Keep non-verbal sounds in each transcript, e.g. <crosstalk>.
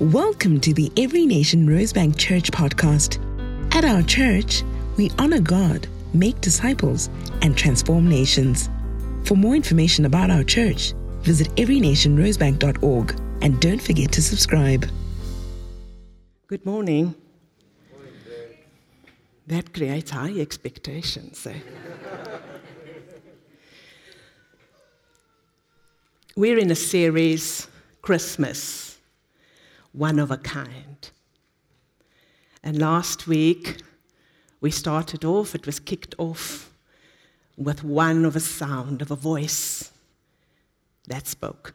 Welcome to the Every Nation Rosebank Church podcast. At our church, we honor God, make disciples, and transform nations. For more information about our church, visit everynationrosebank.org and don't forget to subscribe. Good morning. That creates high expectations. Eh? We're in a series, Christmas, one of a kind. And last week, we started off, it was kicked off with one of a sound, of a voice that spoke.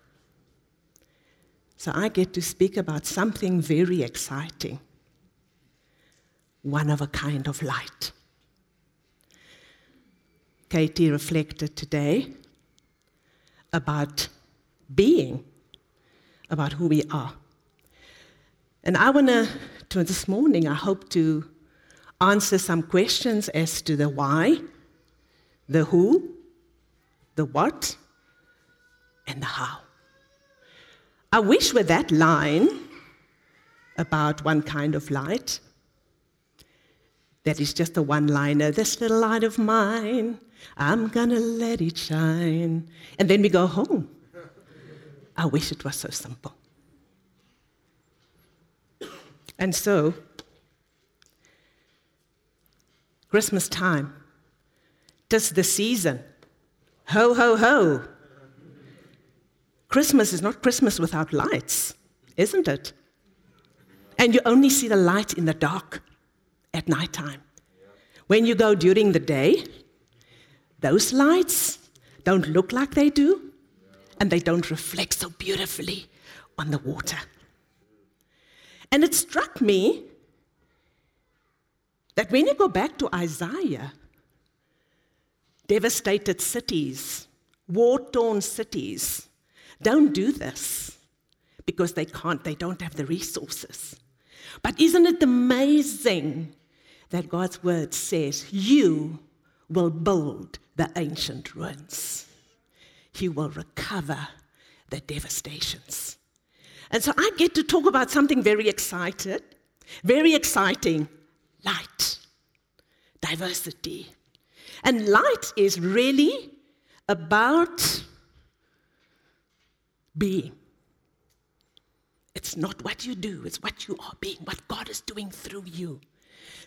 So I get to speak about something very exciting one of a kind of light. Katie reflected today about being, about who we are. And I want to, this morning, I hope to answer some questions as to the why, the who, the what, and the how. I wish with that line about one kind of light, that is just a one liner, this little light of mine, I'm gonna let it shine. And then we go home. I wish it was so simple. And so, Christmas time, tis the season. Ho, ho, ho. Christmas is not Christmas without lights, isn't it? And you only see the light in the dark at nighttime. When you go during the day, those lights don't look like they do, and they don't reflect so beautifully on the water. And it struck me that when you go back to Isaiah, devastated cities, war torn cities, don't do this because they can't, they don't have the resources. But isn't it amazing that God's word says, You will build the ancient ruins? He will recover the devastations. And so I get to talk about something very excited, very exciting light, diversity. And light is really about being. It's not what you do, it's what you are being, what God is doing through you.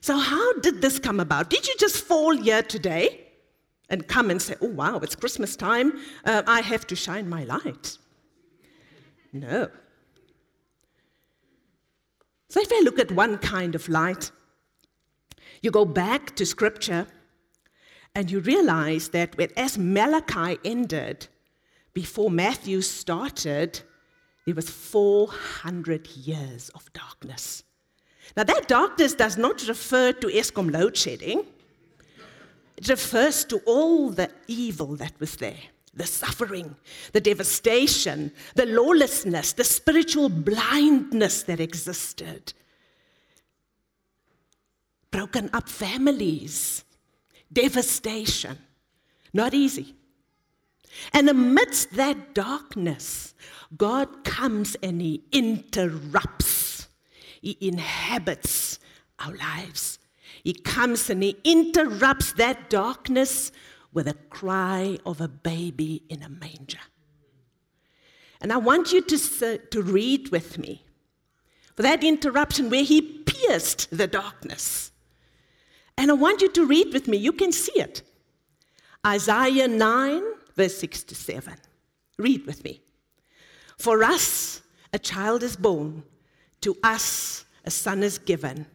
So, how did this come about? Did you just fall here today and come and say, oh, wow, it's Christmas time, uh, I have to shine my light? No. So, if I look at one kind of light, you go back to scripture and you realize that as Malachi ended, before Matthew started, there was 400 years of darkness. Now, that darkness does not refer to Eskom load shedding. It refers to all the evil that was there the suffering, the devastation, the lawlessness, the spiritual blindness that existed. Broken up families, devastation. Not easy. And amidst that darkness, God comes and He interrupts, He inhabits our lives. He comes and He interrupts that darkness with a cry of a baby in a manger. And I want you to, to read with me for that interruption where He pierced the darkness. And I want you to read with me. You can see it. Isaiah 9, verse 6 to 7. Read with me. For us, a child is born, to us, a son is given,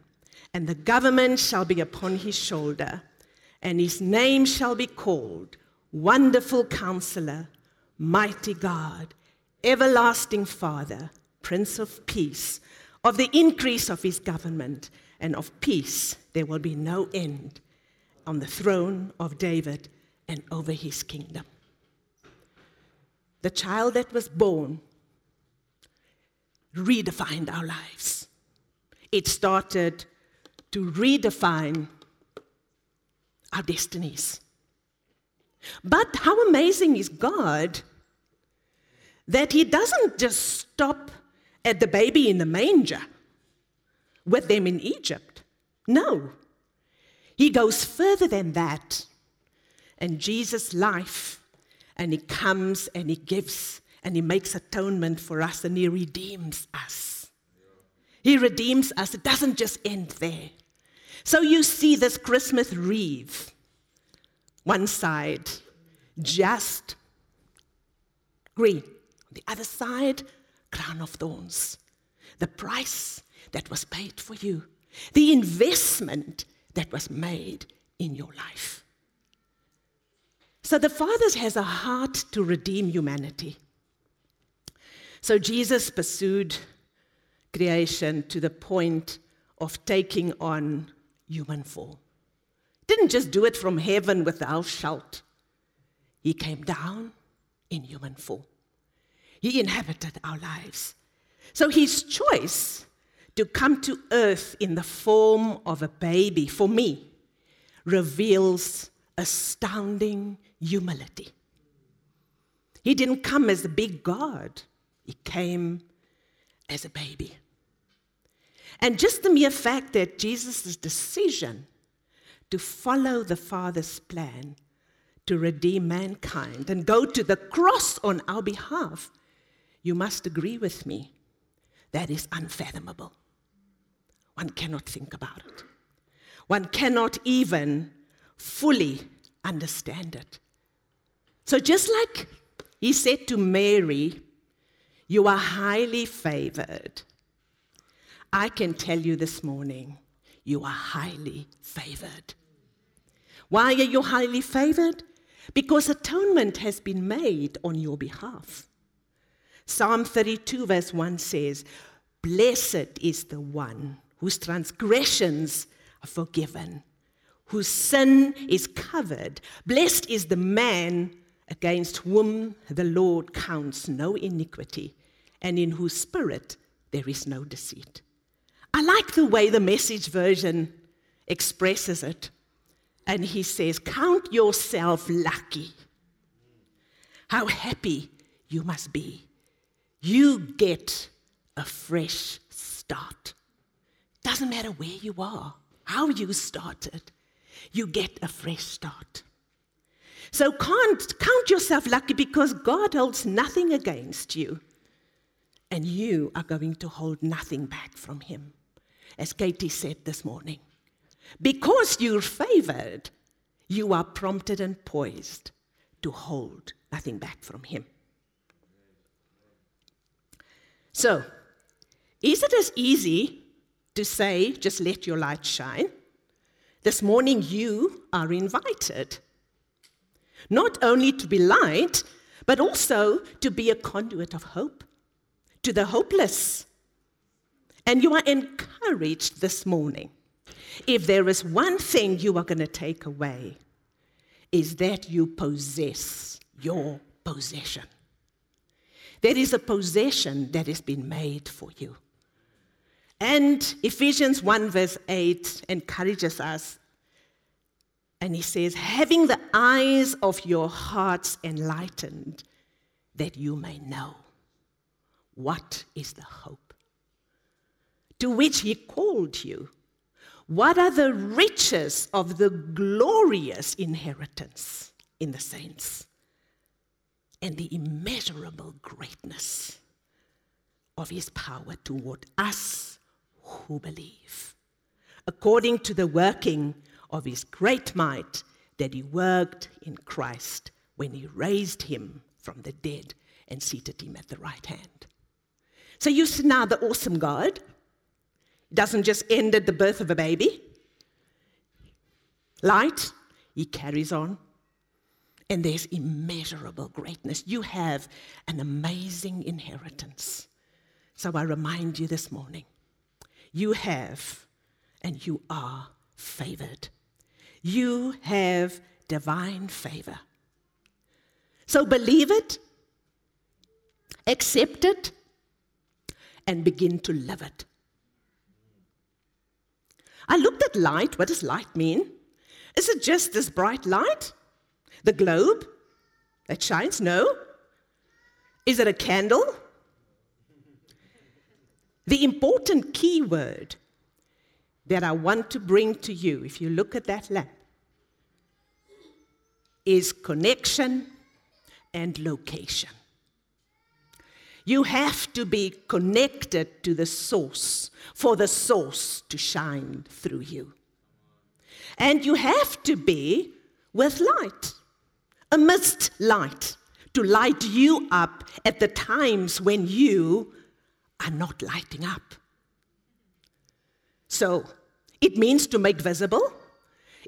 and the government shall be upon his shoulder, and his name shall be called Wonderful Counselor, Mighty God, Everlasting Father, Prince of Peace. Of the increase of his government and of peace, there will be no end on the throne of David and over his kingdom the child that was born redefined our lives. It started to redefine our destinies. But how amazing is God that He doesn't just stop at the baby in the manger with them in Egypt. No. He goes further than that. And Jesus' life, and he comes and he gives and he makes atonement for us and he redeems us. He redeems us. It doesn't just end there. So you see this Christmas wreath, one side, just green. On the other side, crown of thorns. The price that was paid for you, the investment that was made in your life. So the Father has a heart to redeem humanity. So Jesus pursued creation to the point of taking on human form. Didn't just do it from heaven with thou shalt. He came down in human form. He inhabited our lives. So his choice to come to earth in the form of a baby, for me, reveals astounding humility. He didn't come as a big God, he came as a baby. And just the mere fact that Jesus' decision to follow the Father's plan to redeem mankind and go to the cross on our behalf, you must agree with me, that is unfathomable. One cannot think about it. One cannot even fully understand it. So, just like he said to Mary, You are highly favored, I can tell you this morning, you are highly favored. Why are you highly favored? Because atonement has been made on your behalf. Psalm 32, verse 1 says, Blessed is the one whose transgressions are forgiven, whose sin is covered. Blessed is the man against whom the Lord counts no iniquity, and in whose spirit there is no deceit. I like the way the message version expresses it. And he says, Count yourself lucky. How happy you must be you get a fresh start. Doesn't matter where you are, how you started, you get a fresh start. So can't count yourself lucky because God holds nothing against you. And you are going to hold nothing back from Him, as Katie said this morning. Because you're favored, you are prompted and poised to hold nothing back from Him. So, is it as easy to say, just let your light shine? This morning, you are invited not only to be light, but also to be a conduit of hope to the hopeless. And you are encouraged this morning. If there is one thing you are going to take away, is that you possess your possession. There is a possession that has been made for you. And Ephesians 1, verse 8 encourages us. And he says, having the eyes of your hearts enlightened, that you may know what is the hope to which he called you. What are the riches of the glorious inheritance in the saints? and the immeasurable greatness of his power toward us who believe, according to the working of his great might that he worked in Christ when he raised him from the dead and seated him at the right hand. So you see now the awesome God doesn't just end at the birth of a baby. Light, he carries on and there's immeasurable greatness. You have an amazing inheritance. So I remind you this morning you have and you are favored. You have divine favor. So believe it, accept it, and begin to live it. I looked at light. What does light mean? Is it just this bright light? The globe that shines? No. Is it a candle? The important key word that I want to bring to you, if you look at that lamp, is connection and location. You have to be connected to the source for the source to shine through you. And you have to be with light, amidst light, to light you up at the times when you are not lighting up. So, it means to make visible,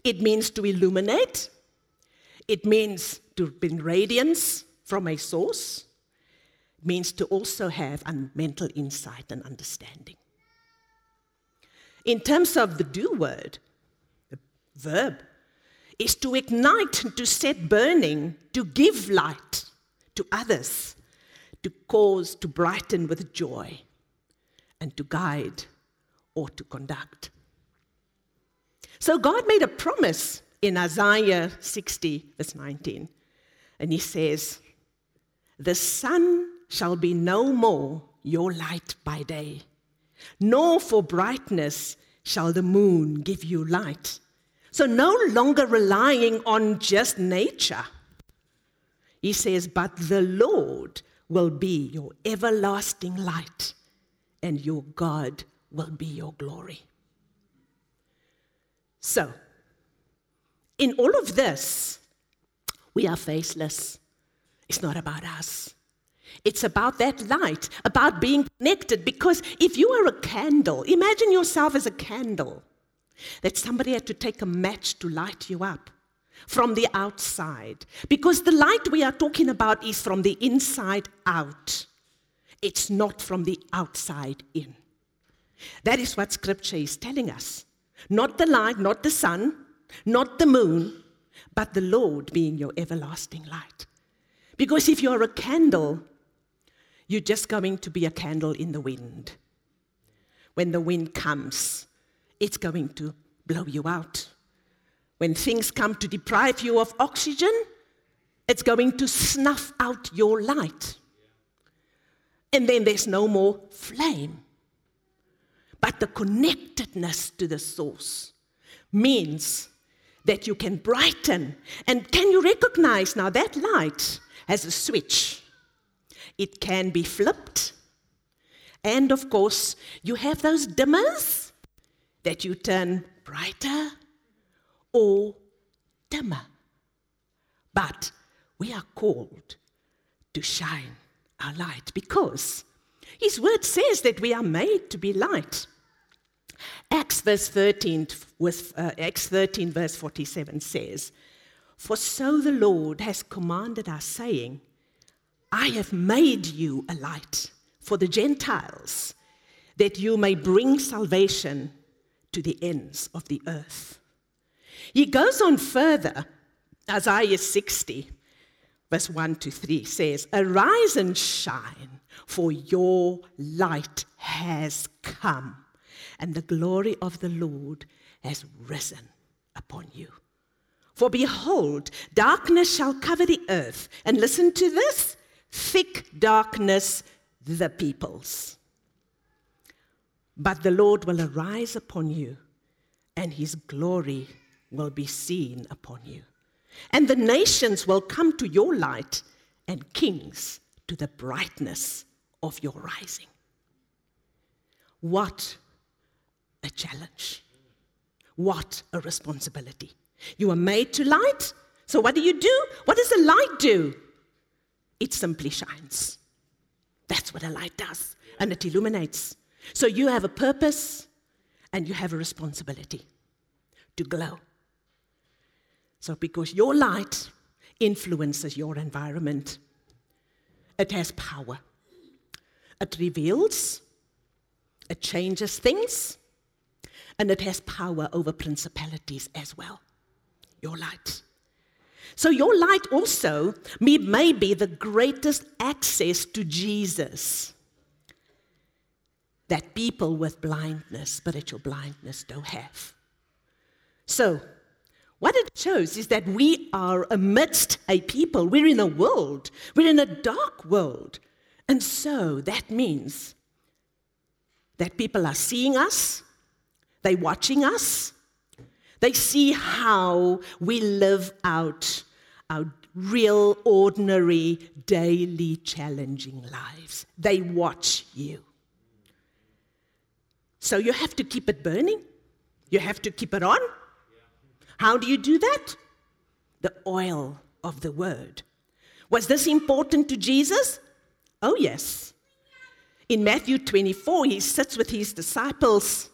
it means to illuminate, it means to bring radiance from a source, means to also have a mental insight and understanding. In terms of the do word, the verb is to ignite, to set burning, to give light to others, to cause, to brighten with joy, and to guide or to conduct. So God made a promise in Isaiah 60, verse 19, and He says, The sun shall be no more your light by day, nor for brightness shall the moon give you light. So, no longer relying on just nature. He says, But the Lord will be your everlasting light, and your God will be your glory. So, in all of this, we are faceless. It's not about us. It's about that light, about being connected. Because if you are a candle, imagine yourself as a candle that somebody had to take a match to light you up from the outside. Because the light we are talking about is from the inside out, it's not from the outside in. That is what scripture is telling us. Not the light, not the sun, not the moon, but the Lord being your everlasting light. Because if you're a candle, you're just going to be a candle in the wind. When the wind comes, it's going to blow you out. When things come to deprive you of oxygen, it's going to snuff out your light. And then there's no more flame. But the connectedness to the source means that you can brighten. And can you recognize now that light has a switch? It can be flipped. And of course, you have those dimmers that you turn brighter or dimmer. But we are called to shine our light because his word says that we are made to be light. Acts verse 13, with, uh, Acts 13 verse 47 says, For so the Lord has commanded us, saying, I have made you a light for the Gentiles, that you may bring salvation to the ends of the earth. He goes on further, Isaiah 60, verse 1 to 3 says, Arise and shine, for your light has come, and the glory of the Lord has risen upon you. For behold, darkness shall cover the earth. And listen to this thick darkness the peoples. But the Lord will arise upon you, and his glory will be seen upon you. And the nations will come to your light, and kings to the brightness of your rising. What a challenge! What a responsibility. You are made to light. So, what do you do? What does the light do? It simply shines. That's what a light does, and it illuminates. So you have a purpose and you have a responsibility to glow. So, because your light influences your environment, it has power. It reveals, it changes things, and it has power over principalities as well. Your light. So, your light also may be the greatest access to Jesus. That people with blindness, spiritual blindness, don't have. So, what it shows is that we are amidst a people, we're in a world, we're in a dark world. And so that means that people are seeing us, they're watching us, they see how we live out our real, ordinary, daily, challenging lives. They watch you. So you have to keep it burning, you have to keep it on. How do you do that? The oil of the word. Was this important to Jesus? Oh, yes. In Matthew 24, he sits with his disciples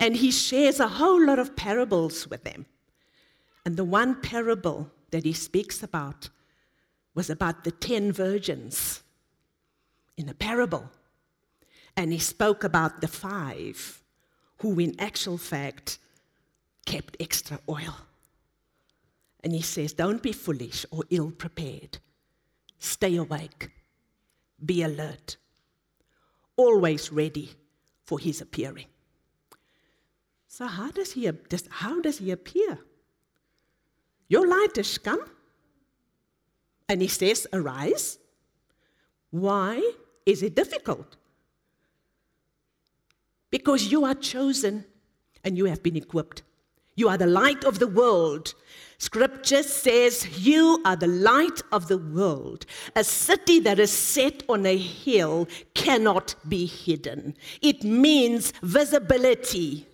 and he shares a whole lot of parables with them. And the one parable that he speaks about was about the ten virgins in a parable. And he spoke about the five who, in actual fact, kept extra oil. And he says, Don't be foolish or ill prepared. Stay awake. Be alert. Always ready for his appearing. So, how does he, how does he appear? Your light has come. And he says, Arise. Why is it difficult? Because you are chosen and you have been equipped. You are the light of the world. Scripture says, You are the light of the world. A city that is set on a hill cannot be hidden. It means visibility.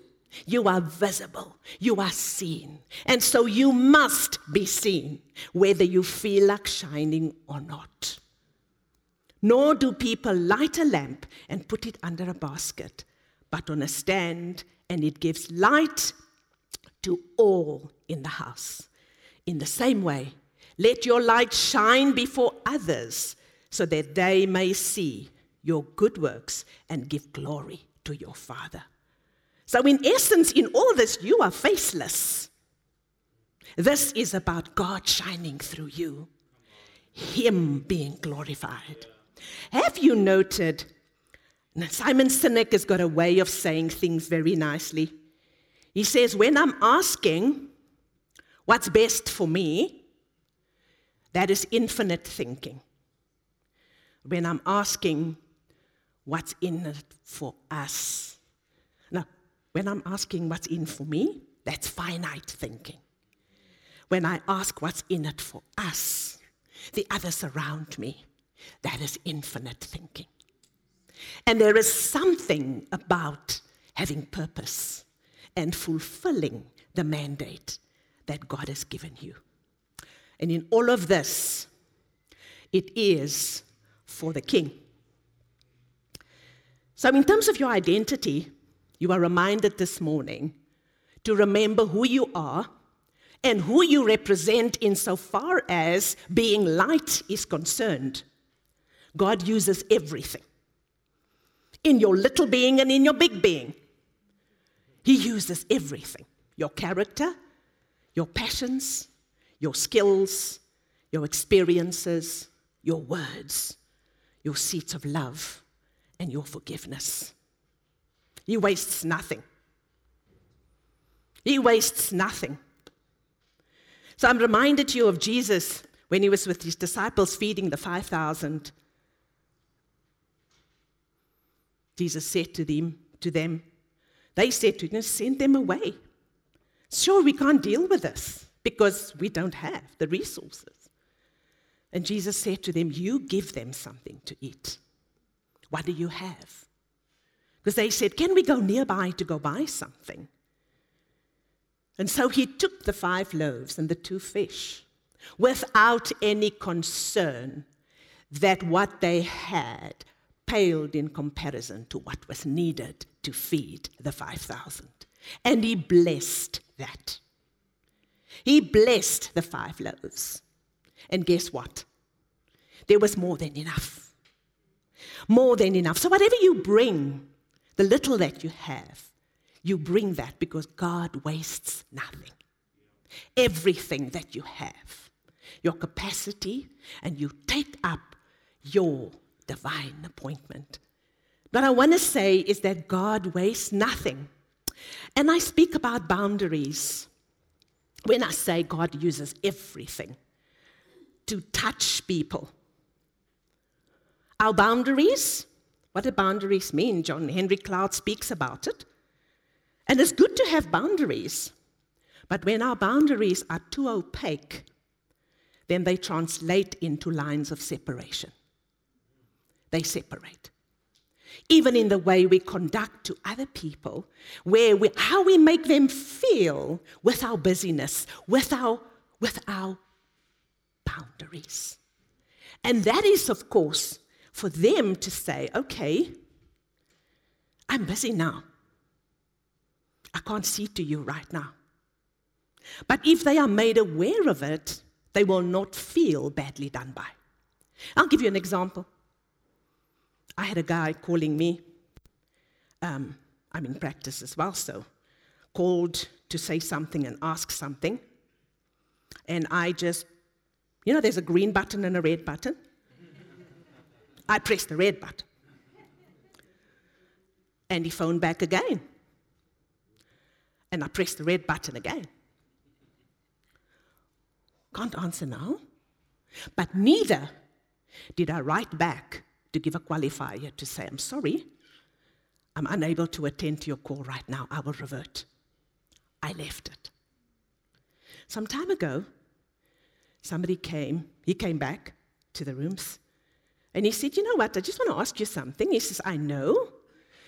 You are visible. You are seen. And so you must be seen, whether you feel like shining or not. Nor do people light a lamp and put it under a basket, but on a stand, and it gives light to all in the house. In the same way, let your light shine before others so that they may see your good works and give glory to your Father. So, in essence, in all this, you are faceless. This is about God shining through you, Him being glorified. Have you noted? Simon Sinek has got a way of saying things very nicely. He says, When I'm asking what's best for me, that is infinite thinking. When I'm asking what's in it for us. When I'm asking what's in for me, that's finite thinking. When I ask what's in it for us, the others around me, that is infinite thinking. And there is something about having purpose and fulfilling the mandate that God has given you. And in all of this, it is for the king. So, in terms of your identity, you are reminded this morning to remember who you are and who you represent insofar as being light is concerned. God uses everything in your little being and in your big being. He uses everything your character, your passions, your skills, your experiences, your words, your seats of love, and your forgiveness. He wastes nothing. He wastes nothing. So I'm reminded to you of Jesus when he was with his disciples feeding the 5,000. Jesus said to them, to them, they said to him, send them away. Sure, we can't deal with this because we don't have the resources. And Jesus said to them, You give them something to eat. What do you have? Because they said, Can we go nearby to go buy something? And so he took the five loaves and the two fish without any concern that what they had paled in comparison to what was needed to feed the 5,000. And he blessed that. He blessed the five loaves. And guess what? There was more than enough. More than enough. So, whatever you bring, the little that you have, you bring that because God wastes nothing. Everything that you have, your capacity, and you take up your divine appointment. What I want to say is that God wastes nothing. And I speak about boundaries when I say God uses everything to touch people. Our boundaries, what do boundaries mean? John Henry Cloud speaks about it. And it's good to have boundaries. But when our boundaries are too opaque, then they translate into lines of separation. They separate. Even in the way we conduct to other people, where we, how we make them feel with our busyness, with our, with our boundaries. And that is, of course, for them to say, okay, I'm busy now. I can't see to you right now. But if they are made aware of it, they will not feel badly done by. I'll give you an example. I had a guy calling me. Um, I'm in practice as well, so called to say something and ask something. And I just, you know, there's a green button and a red button. I pressed the red button. And he phoned back again. And I pressed the red button again. Can't answer now. But neither did I write back to give a qualifier to say, I'm sorry, I'm unable to attend to your call right now. I will revert. I left it. Some time ago, somebody came, he came back to the rooms, and he said, You know what? I just want to ask you something. He says, I know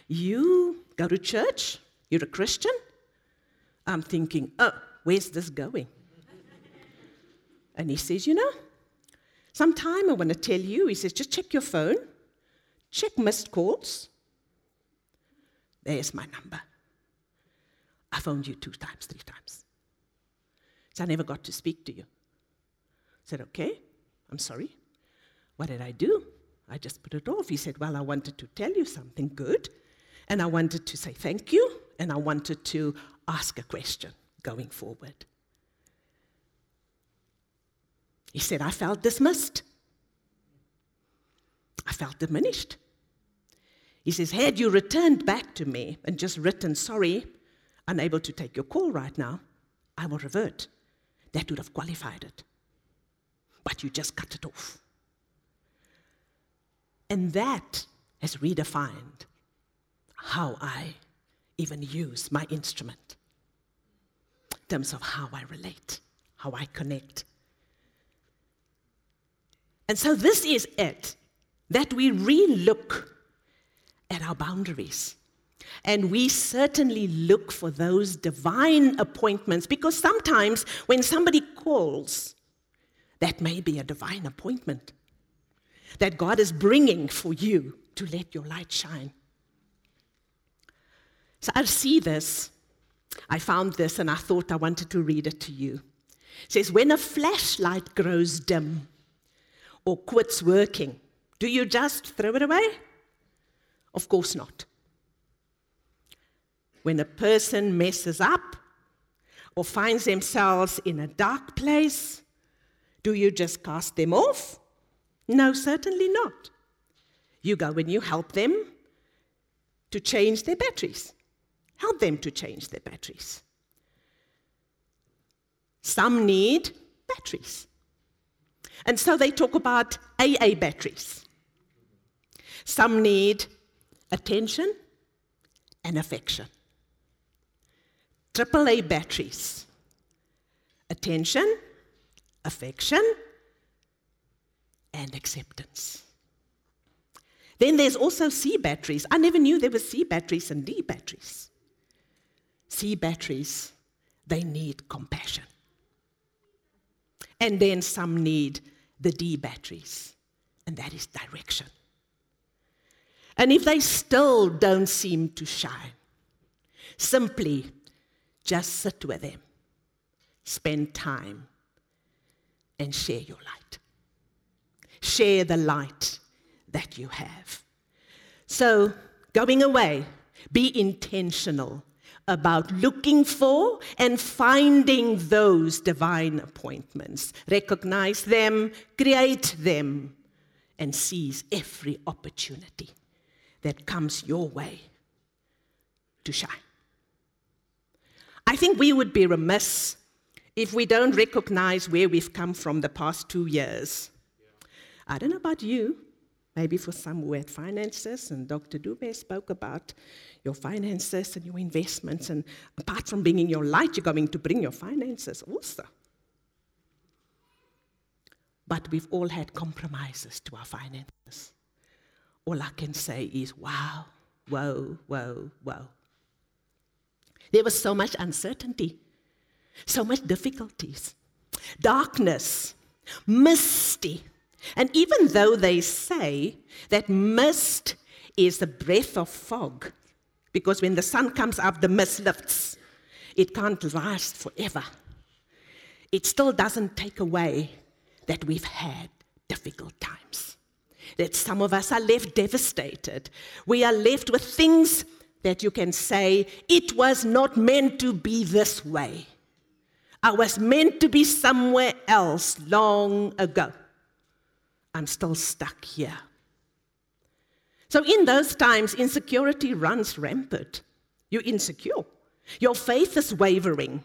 you go to church, you're a Christian. I'm thinking, Oh, where's this going? <laughs> and he says, You know, sometime I want to tell you, he says, just check your phone, check missed calls. There's my number. I phoned you two times, three times. So I never got to speak to you. I said, Okay, I'm sorry. What did I do? I just put it off. He said, Well, I wanted to tell you something good, and I wanted to say thank you, and I wanted to ask a question going forward. He said, I felt dismissed. I felt diminished. He says, Had you returned back to me and just written, Sorry, unable to take your call right now, I will revert. That would have qualified it. But you just cut it off. And that has redefined how I even use my instrument in terms of how I relate, how I connect. And so this is it that we relook at our boundaries. And we certainly look for those divine appointments because sometimes when somebody calls, that may be a divine appointment that God is bringing for you to let your light shine. So I see this. I found this and I thought I wanted to read it to you. It says, When a flashlight grows dim or quits working, do you just throw it away? Of course not. When a person messes up or finds themselves in a dark place, do you just cast them off? No, certainly not. You go and you help them to change their batteries. Help them to change their batteries. Some need batteries. And so they talk about AA batteries. Some need attention and affection. AAA batteries attention, affection, and acceptance. Then there's also C batteries. I never knew there were C batteries and D batteries. C batteries, they need compassion. And then some need the D batteries, and that is direction. And if they still don't seem to shine, simply just sit with them, spend time, and share your light. Share the light that you have. So, going away, be intentional about looking for and finding those divine appointments. Recognize them, create them, and seize every opportunity that comes your way to shine. I think we would be remiss if we don't recognize where we've come from the past two years. I don't know about you, maybe for some who had finances, and Dr. Dube spoke about your finances and your investments. And apart from bringing your light, you're going to bring your finances also. But we've all had compromises to our finances. All I can say is, wow, whoa, whoa, whoa. There was so much uncertainty, so much difficulties, darkness, misty. And even though they say that mist is the breath of fog, because when the sun comes up, the mist lifts, it can't last forever. It still doesn't take away that we've had difficult times. That some of us are left devastated. We are left with things that you can say, it was not meant to be this way. I was meant to be somewhere else long ago. I'm still stuck here. So, in those times, insecurity runs rampant. You're insecure. Your faith is wavering.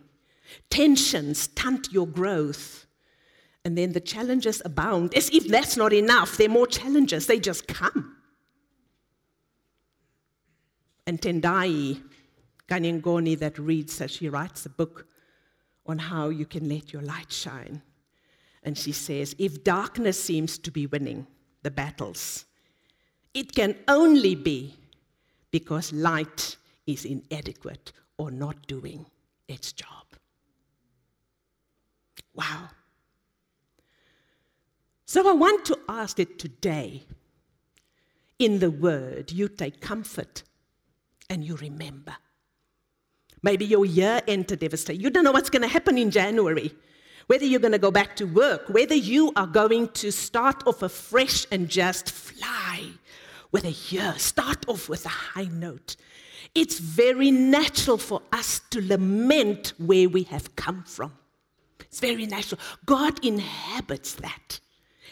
Tensions stunt your growth. And then the challenges abound. As if that's not enough, there are more challenges, they just come. And Tendai Kanyangoni, that reads as she writes a book on how you can let your light shine. And she says, if darkness seems to be winning the battles, it can only be because light is inadequate or not doing its job. Wow. So I want to ask that today, in the Word, you take comfort and you remember. Maybe your year entered devastated. You don't know what's going to happen in January, whether you're going to go back to work, whether you are going to start off afresh and just fly with a year, start off with a high note. It's very natural for us to lament where we have come from. It's very natural. God inhabits that.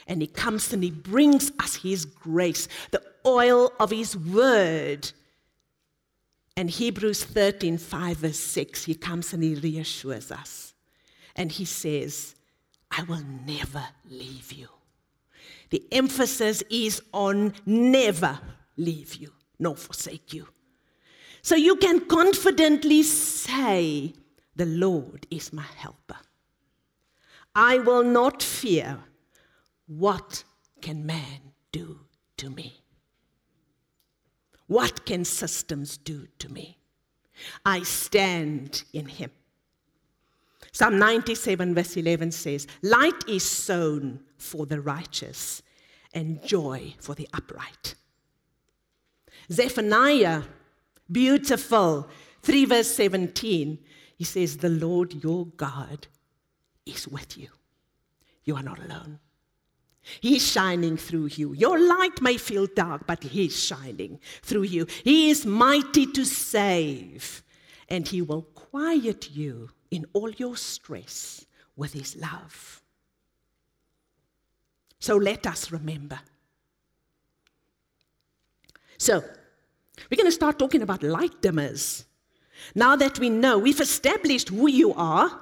And He comes and He brings us His grace, the oil of His word and Hebrews 13, 5, verse 6, he comes and he reassures us. And he says, I will never leave you. The emphasis is on never leave you nor forsake you. So you can confidently say, The Lord is my helper. I will not fear. What can man do to me? What can systems do to me? I stand in him. Psalm 97, verse 11 says, Light is sown for the righteous, and joy for the upright. Zephaniah, beautiful, 3 verse 17, he says, The Lord your God is with you. You are not alone. He's shining through you. Your light may feel dark, but He's shining through you. He is mighty to save, and He will quiet you in all your stress with His love. So let us remember. So, we're going to start talking about light dimmers. Now that we know, we've established who you are,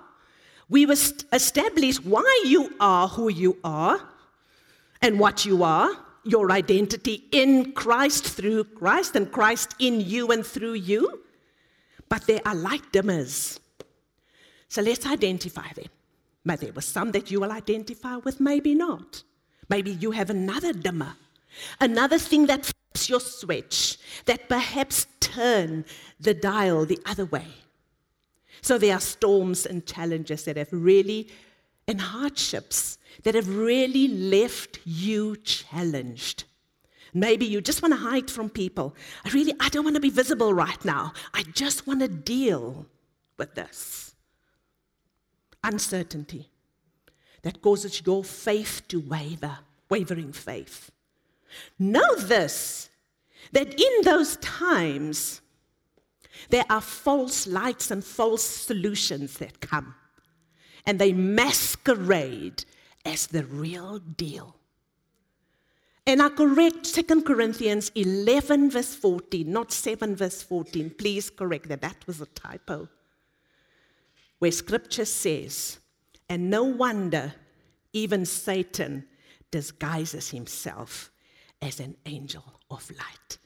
we've established why you are who you are and what you are, your identity in Christ through Christ, and Christ in you and through you. But there are light dimmers. So let's identify them. But there were some that you will identify with, maybe not. Maybe you have another dimmer, another thing that flips your switch, that perhaps turn the dial the other way. So there are storms and challenges that have really, and hardships that have really left you challenged. Maybe you just want to hide from people. I really, I don't want to be visible right now. I just want to deal with this. Uncertainty that causes your faith to waver, wavering faith. Know this that in those times, there are false lights and false solutions that come, and they masquerade as the real deal. And I correct 2 Corinthians 11, verse 14, not 7, verse 14. Please correct that. That was a typo. Where scripture says, and no wonder even Satan disguises himself as an angel of light.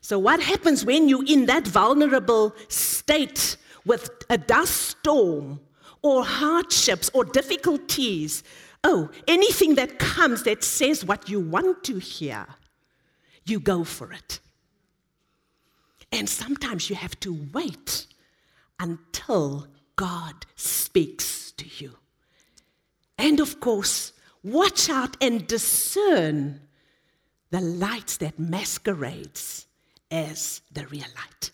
So, what happens when you're in that vulnerable state with a dust storm or hardships or difficulties? Oh, anything that comes that says what you want to hear, you go for it. And sometimes you have to wait until God speaks to you. And of course, watch out and discern the light that masquerades as the real light.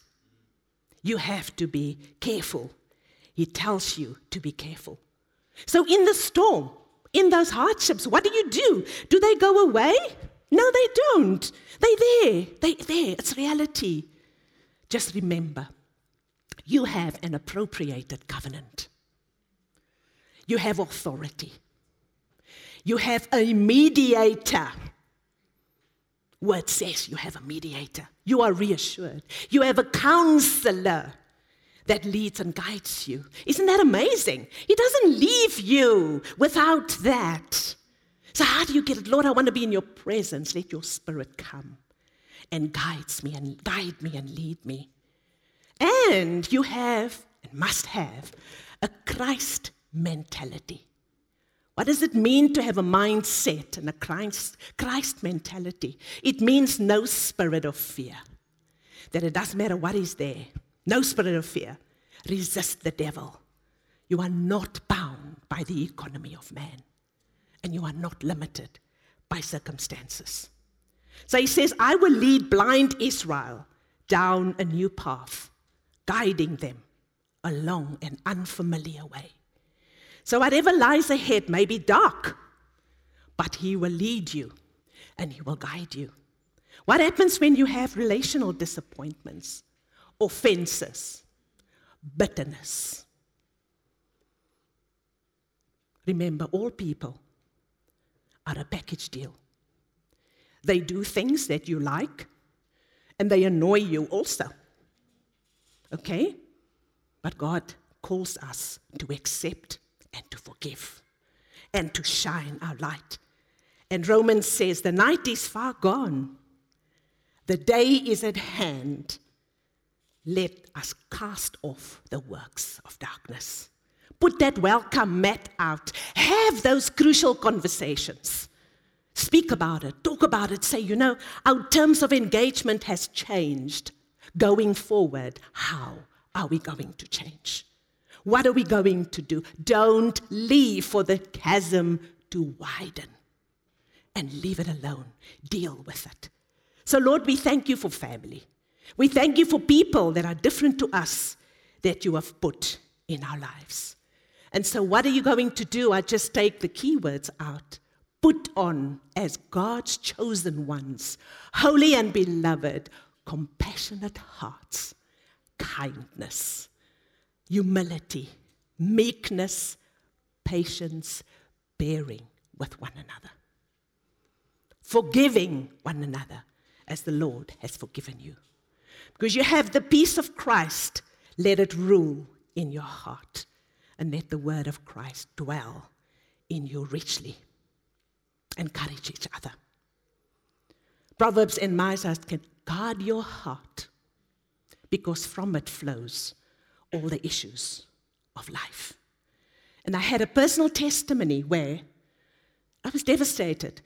You have to be careful. He tells you to be careful. So, in the storm, in those hardships, what do you do? Do they go away? No, they don't. They're there. They're there. It's reality. Just remember, you have an appropriated covenant. You have authority. You have a mediator. Word says you have a mediator. You are reassured. You have a counselor that leads and guides you. Isn't that amazing? He doesn't leave you without that. So, how do you get it? Lord, I want to be in your presence. Let your spirit come and guides me and guide me and lead me. And you have and must have a Christ mentality. What does it mean to have a mindset and a Christ, Christ mentality? It means no spirit of fear. That it doesn't matter what is there, no spirit of fear. Resist the devil. You are not bound by the economy of man, and you are not limited by circumstances. So he says, I will lead blind Israel down a new path, guiding them along an unfamiliar way. So, whatever lies ahead may be dark, but He will lead you and He will guide you. What happens when you have relational disappointments, offenses, bitterness? Remember, all people are a package deal. They do things that you like, and they annoy you also. Okay? But God calls us to accept and to forgive and to shine our light. And Romans says, The night is far gone, the day is at hand. Let us cast off the works of darkness. Put that welcome mat out. Have those crucial conversations. Speak about it, talk about it, say, you know, our terms of engagement has changed. Going forward, how are we going to change? What are we going to do? Don't leave for the chasm to widen and leave it alone. Deal with it. So, Lord, we thank you for family. We thank you for people that are different to us that you have put in our lives. And so, what are you going to do? I just take the keywords out. Put on as God's chosen ones, holy and beloved, compassionate hearts, kindness humility, meekness, patience, bearing with one another, forgiving one another as the Lord has forgiven you. Because you have the peace of Christ, let it rule in your heart, and let the word of Christ dwell in you richly. Encourage each other. Proverbs and Micah can guard your heart because from it flows all the issues of life. And I had a personal testimony where I was devastated.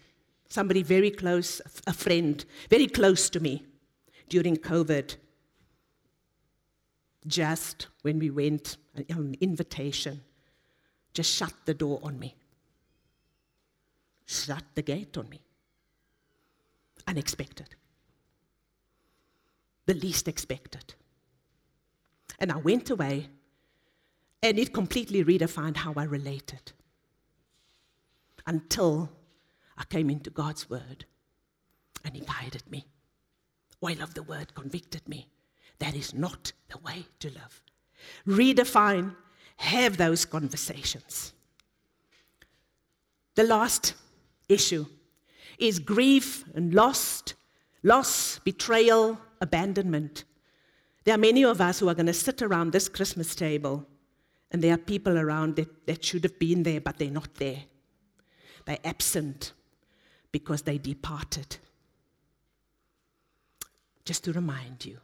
Somebody very close, a friend, very close to me during COVID, just when we went on an invitation, just shut the door on me. Shut the gate on me. Unexpected. The least expected. And I went away, and it completely redefined how I related until I came into God's Word and He guided me. Oil of the Word convicted me. That is not the way to live. Redefine, have those conversations. The last issue is grief and loss, loss, betrayal, abandonment. There are many of us who are going to sit around this Christmas table, and there are people around that, that should have been there, but they're not there. They're absent because they departed. just to remind you,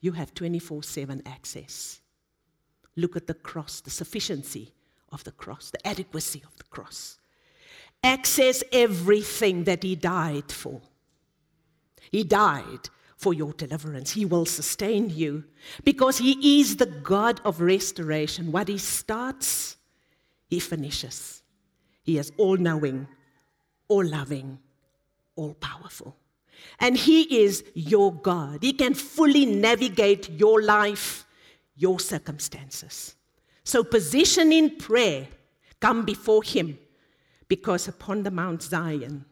you have 24 7 access. Look at the cross, the sufficiency of the cross, the adequacy of the cross. Access everything that He died for. He died for your deliverance. He will sustain you because He is the God of restoration. What He starts, He finishes. He is all knowing, all loving, all powerful. And He is your God. He can fully navigate your life, your circumstances. So, position in prayer, come before Him, because upon the Mount Zion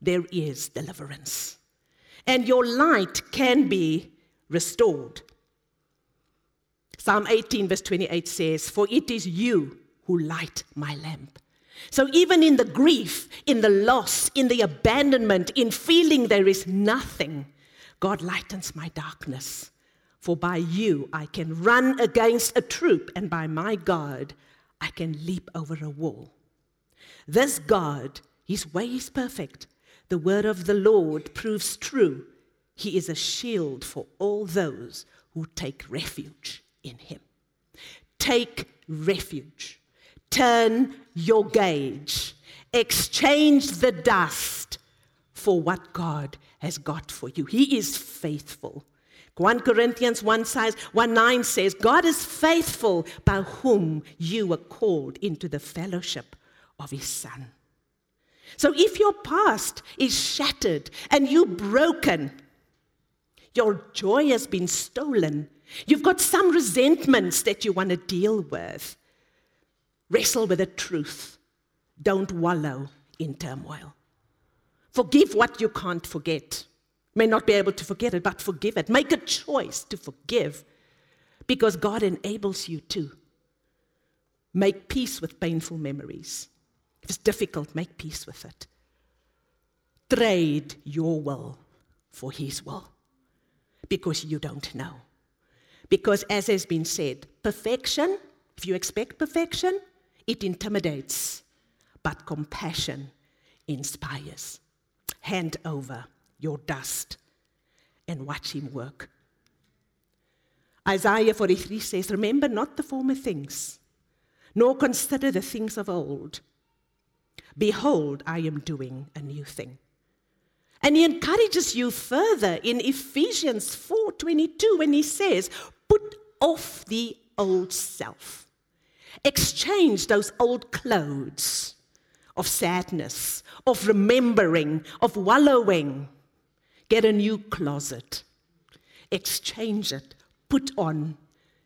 there is deliverance. And your light can be restored. Psalm 18, verse 28 says, For it is you who light my lamp. So, even in the grief, in the loss, in the abandonment, in feeling there is nothing, God lightens my darkness. For by you I can run against a troop, and by my God I can leap over a wall. This God, his way is perfect. The word of the Lord proves true. He is a shield for all those who take refuge in him. Take refuge. Turn your gauge. Exchange the dust for what God has got for you. He is faithful. 1 Corinthians 1, says, 1 9 says, God is faithful by whom you were called into the fellowship of his Son. So if your past is shattered and you're broken, your joy has been stolen, you've got some resentments that you want to deal with, Wrestle with the truth. Don't wallow in turmoil. Forgive what you can't forget. May not be able to forget it, but forgive it. Make a choice to forgive because God enables you to. Make peace with painful memories. If it's difficult, make peace with it. Trade your will for His will because you don't know. Because, as has been said, perfection, if you expect perfection, it intimidates, but compassion inspires. Hand over your dust and watch him work. Isaiah 43 says, Remember not the former things, nor consider the things of old. Behold, I am doing a new thing. And he encourages you further in Ephesians 4:22 when he says, "Put off the old self Exchange those old clothes of sadness, of remembering, of wallowing. Get a new closet. Exchange it. Put on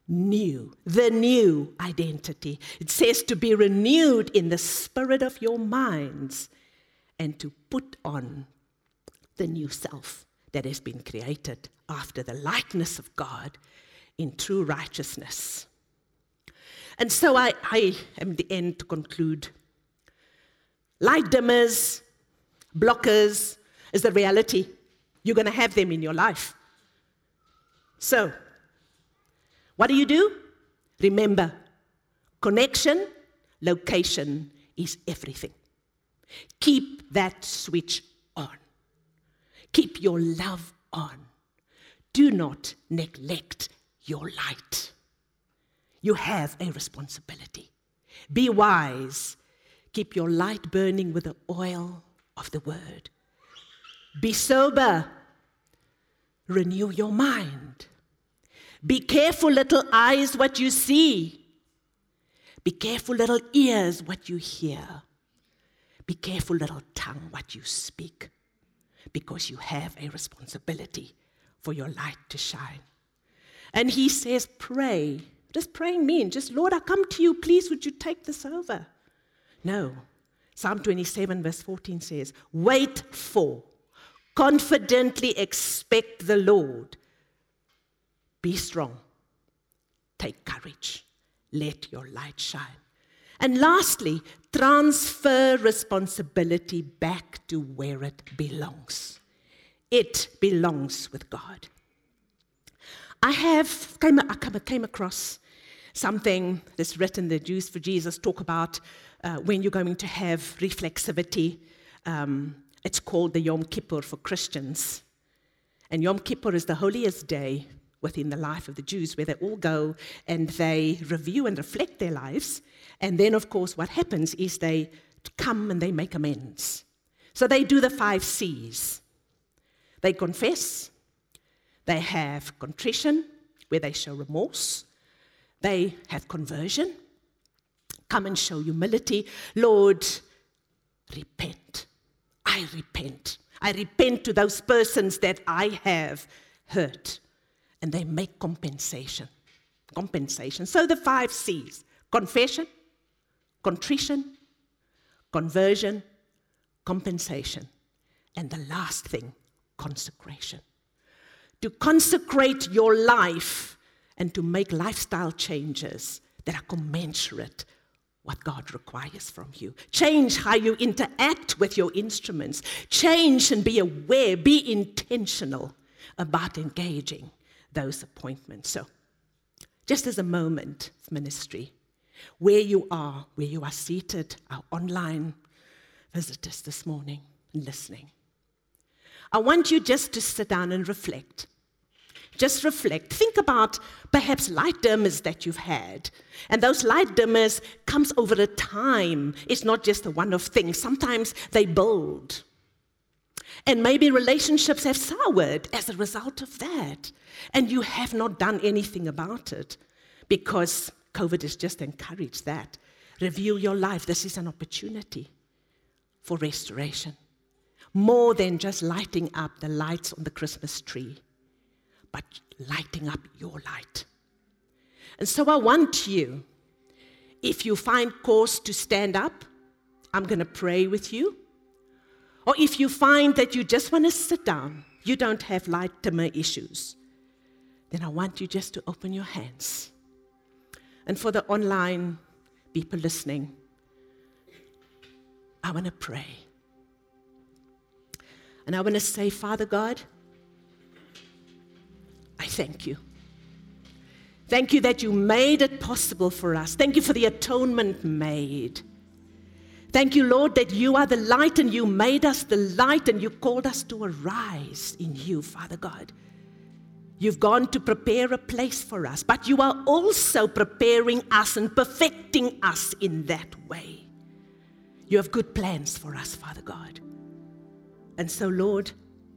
new, the new identity. It says to be renewed in the spirit of your minds and to put on the new self that has been created after the likeness of God in true righteousness. And so I, I am the end to conclude. Light dimmers, blockers is the reality. You're going to have them in your life. So, what do you do? Remember, connection, location is everything. Keep that switch on. Keep your love on. Do not neglect your light. You have a responsibility. Be wise. Keep your light burning with the oil of the word. Be sober. Renew your mind. Be careful, little eyes, what you see. Be careful, little ears, what you hear. Be careful, little tongue, what you speak, because you have a responsibility for your light to shine. And he says, Pray What does praying mean just, Lord, I come to you, please, would you take this over? No. Psalm 27, verse 14 says, Wait for, confidently expect the Lord. Be strong, take courage, let your light shine. And lastly, transfer responsibility back to where it belongs. It belongs with God. I have came, I came across something that's written the Jews for Jesus talk about uh, when you're going to have reflexivity. Um, it's called the Yom Kippur for Christians. And Yom Kippur is the holiest day within the life of the Jews where they all go and they review and reflect their lives. And then, of course, what happens is they come and they make amends. So they do the five C's they confess, they have contrition, where they show remorse, they have conversion, come and show humility. Lord, repent. I repent. I repent to those persons that I have hurt. And they make compensation. Compensation. So the five C's confession, contrition, conversion, compensation. And the last thing, consecration. To consecrate your life and to make lifestyle changes that are commensurate what God requires from you. Change how you interact with your instruments. Change and be aware, be intentional about engaging those appointments. So, just as a moment of ministry, where you are, where you are seated, our online visitors this morning and listening, I want you just to sit down and reflect. Just reflect. Think about perhaps light dimmers that you've had. And those light dimmers comes over a time. It's not just a one-off thing. Sometimes they build. And maybe relationships have soured as a result of that. And you have not done anything about it because COVID has just encouraged that. Review your life. This is an opportunity for restoration. More than just lighting up the lights on the Christmas tree but lighting up your light. And so I want you, if you find cause to stand up, I'm going to pray with you. Or if you find that you just want to sit down, you don't have light dimmer issues, then I want you just to open your hands. And for the online people listening, I want to pray. And I want to say, Father God, I thank you. Thank you that you made it possible for us. Thank you for the atonement made. Thank you, Lord, that you are the light and you made us the light and you called us to arise in you, Father God. You've gone to prepare a place for us, but you are also preparing us and perfecting us in that way. You have good plans for us, Father God. And so, Lord,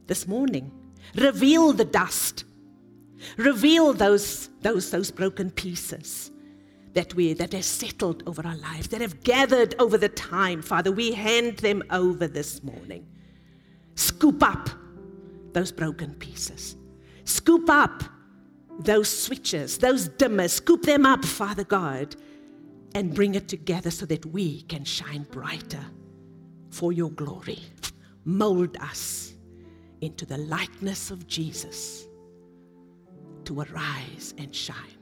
this morning, reveal the dust Reveal those, those, those broken pieces that we that have settled over our lives, that have gathered over the time. Father, we hand them over this morning. Scoop up those broken pieces. Scoop up those switches, those dimmers. Scoop them up, Father God, and bring it together so that we can shine brighter for your glory. Mold us into the likeness of Jesus to arise and shine.